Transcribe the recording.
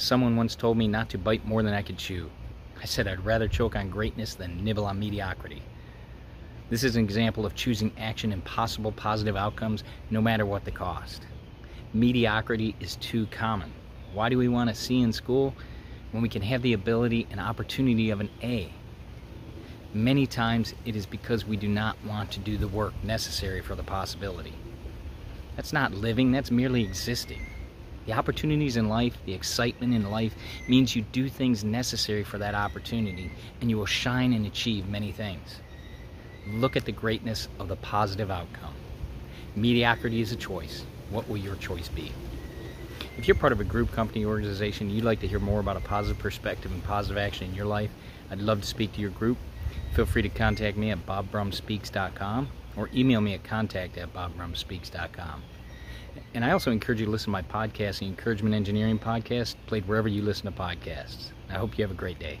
Someone once told me not to bite more than I could chew. I said I'd rather choke on greatness than nibble on mediocrity. This is an example of choosing action and possible positive outcomes no matter what the cost. Mediocrity is too common. Why do we want a C in school when we can have the ability and opportunity of an A? Many times it is because we do not want to do the work necessary for the possibility. That's not living, that's merely existing. The opportunities in life, the excitement in life, means you do things necessary for that opportunity and you will shine and achieve many things. Look at the greatness of the positive outcome. Mediocrity is a choice. What will your choice be? If you're part of a group, company, organization, you'd like to hear more about a positive perspective and positive action in your life, I'd love to speak to your group. Feel free to contact me at bobbrumspeaks.com or email me at contact at bobbrumspeaks.com. And I also encourage you to listen to my podcast, the Encouragement Engineering Podcast, played wherever you listen to podcasts. I hope you have a great day.